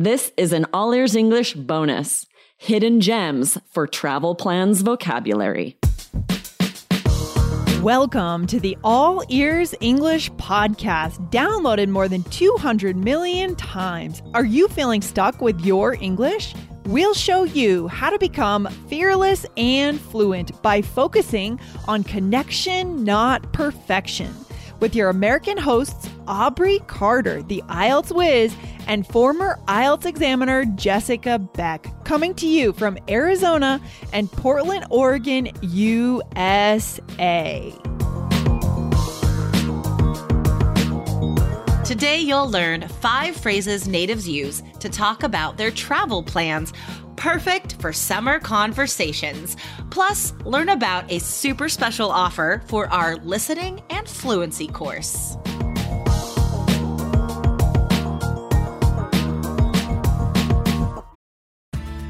This is an All Ears English bonus hidden gems for travel plans vocabulary. Welcome to the All Ears English podcast, downloaded more than 200 million times. Are you feeling stuck with your English? We'll show you how to become fearless and fluent by focusing on connection, not perfection. With your American hosts, Aubrey Carter, the IELTS whiz, and former IELTS examiner Jessica Beck, coming to you from Arizona and Portland, Oregon, USA. Today, you'll learn five phrases natives use to talk about their travel plans, perfect for summer conversations. Plus, learn about a super special offer for our listening and fluency course.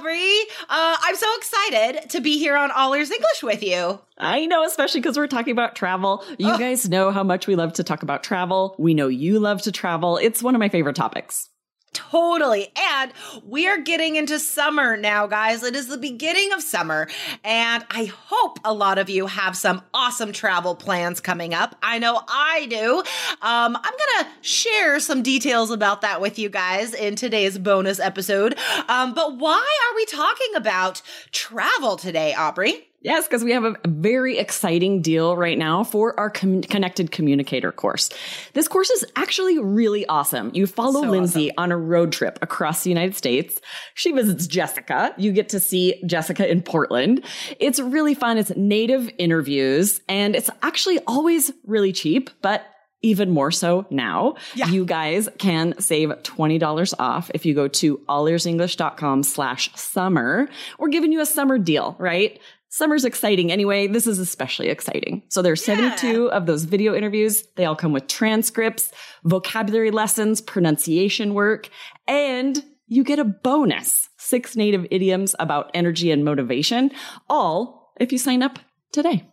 Aubrey. Uh, I'm so excited to be here on All Ears English with you. I know, especially because we're talking about travel. You guys know how much we love to talk about travel. We know you love to travel. It's one of my favorite topics. Totally. And we are getting into summer now, guys. It is the beginning of summer. And I hope a lot of you have some awesome travel plans coming up. I know I do. Um, I'm going to share some details about that with you guys in today's bonus episode. Um, but why are we talking about travel today, Aubrey? Yes, because we have a very exciting deal right now for our com- Connected Communicator course. This course is actually really awesome. You follow So Lindsay on a road trip across the United States. She visits Jessica. You get to see Jessica in Portland. It's really fun. It's native interviews and it's actually always really cheap, but even more so now. Yeah. You guys can save $20 off if you go to allearsenglish.com slash summer. We're giving you a summer deal, right? Summer's exciting anyway. This is especially exciting. So there's 72 of those video interviews. They all come with transcripts, vocabulary lessons, pronunciation work, and you get a bonus six native idioms about energy and motivation, all if you sign up today.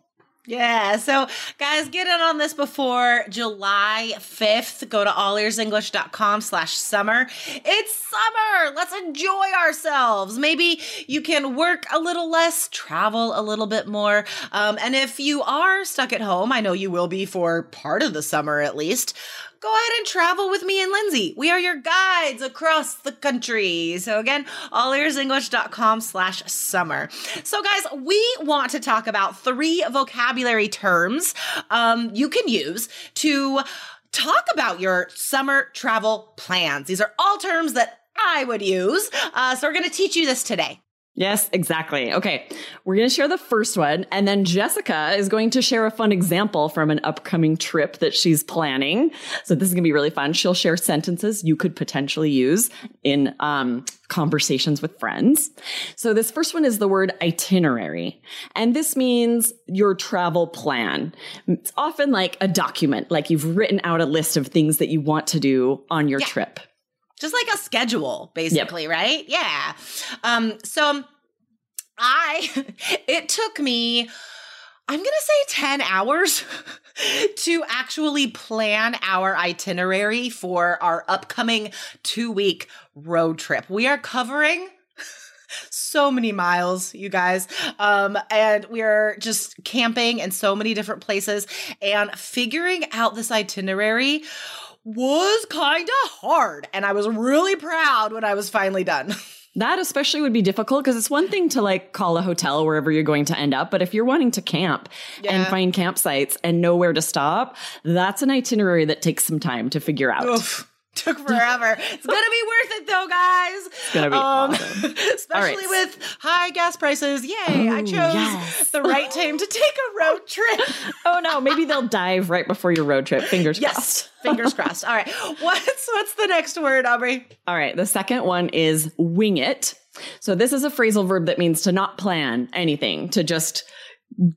Yeah. So, guys, get in on this before July 5th. Go to allearsenglish.com slash summer. It's summer. Let's enjoy ourselves. Maybe you can work a little less, travel a little bit more. Um, and if you are stuck at home, I know you will be for part of the summer at least. Go ahead and travel with me and Lindsay. We are your guides across the country. So again, allearsenglish.com slash summer. So guys, we want to talk about three vocabulary terms um, you can use to talk about your summer travel plans. These are all terms that I would use. Uh, so we're going to teach you this today. Yes, exactly. Okay. We're going to share the first one. And then Jessica is going to share a fun example from an upcoming trip that she's planning. So this is going to be really fun. She'll share sentences you could potentially use in, um, conversations with friends. So this first one is the word itinerary. And this means your travel plan. It's often like a document, like you've written out a list of things that you want to do on your Yeah. trip. Just like a schedule basically right? Yeah. Um so i it took me i'm gonna say 10 hours to actually plan our itinerary for our upcoming two week road trip. We are covering so many miles, you guys. Um, and we're just camping in so many different places and figuring out this itinerary was kind of hard. And I was really proud when I was finally done. That especially would be difficult because it's one thing to like call a hotel wherever you're going to end up, but if you're wanting to camp and find campsites and know where to stop, that's an itinerary that takes some time to figure out. Oof. Took forever. it's gonna be worth it though, guys. It's gonna be um, awesome. Especially right. with high gas prices. Yay! I chose yes. the right time to take a road trip. Oh no, maybe they'll dive right before your road trip. Fingers crossed. Fingers crossed. All right. What's what's the next word, Aubrey? All right. The second one is wing it. So this is a phrasal verb that means to not plan anything, to just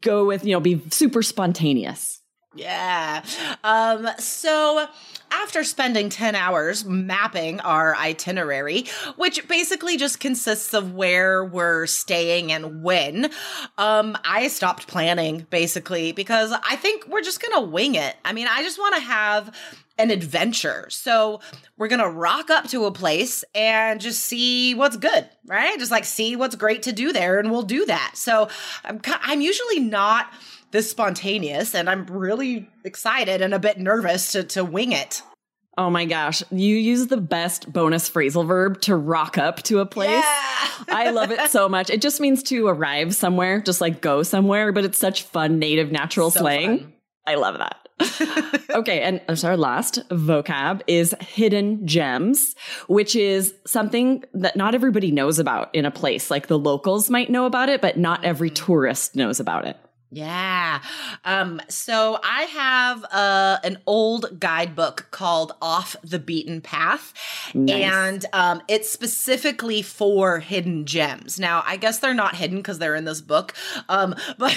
go with, you know, be super spontaneous. Yeah. Um, so after spending 10 hours mapping our itinerary, which basically just consists of where we're staying and when, um, I stopped planning basically because I think we're just gonna wing it. I mean, I just wanna have an adventure. So we're gonna rock up to a place and just see what's good, right? Just like see what's great to do there, and we'll do that. So I'm I'm usually not this spontaneous, and I'm really excited and a bit nervous to to wing it. Oh my gosh. You use the best bonus phrasal verb to rock up to a place. I love it so much. It just means to arrive somewhere, just like go somewhere, but it's such fun native natural So slang. fun. I love that. okay, and our last vocab is hidden gems, which is something that not everybody knows about in a place. Like the locals might know about it, but not every mm. tourist knows about it. Yeah. Um, so I have uh, an old guidebook called Off the Beaten Path, Nice. and um, it's specifically for hidden gems. Now, I guess they're not hidden because they're in this book, um, but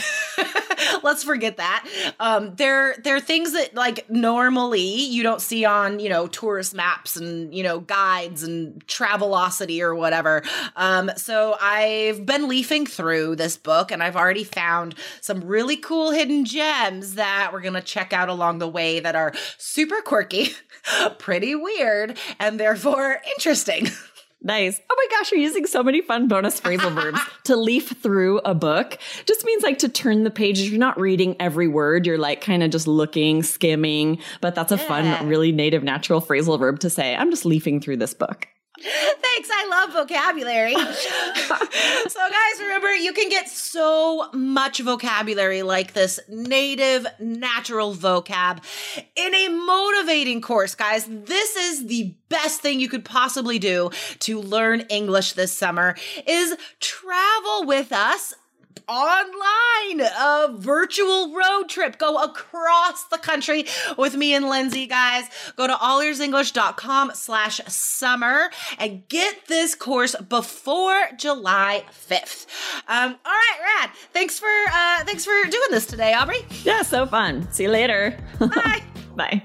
let's forget that. Um, they're they're things that like normally you don't see on you know tourist maps and you know guides and Travelocity or whatever. Um, so I've been leafing through this book and I've already found some really cool hidden gems that we're gonna check out along the way that are super quirky, pretty weird, and therefore interesting. Nice. Oh my gosh, you're using so many fun bonus phrasal verbs. To leaf through a book just means like to turn the pages. You're not reading every word. You're like kind of just looking, skimming, but that's a Yeah. fun, really native, natural phrasal verb to say. I'm just leafing through this book. Thanks, I love vocabulary. so, guys, remember you can get so much vocabulary like this native, natural vocab in a motivating course, guys. This is the best thing you could possibly do to learn English this summer is travel with us online a virtual road trip go across the country with me and lindsay guys go to allearsenglish.com slash summer and get this course before july 5th um, all right rad thanks for uh, thanks for doing this today aubrey Yeah, so fun. See you later. bye Bye.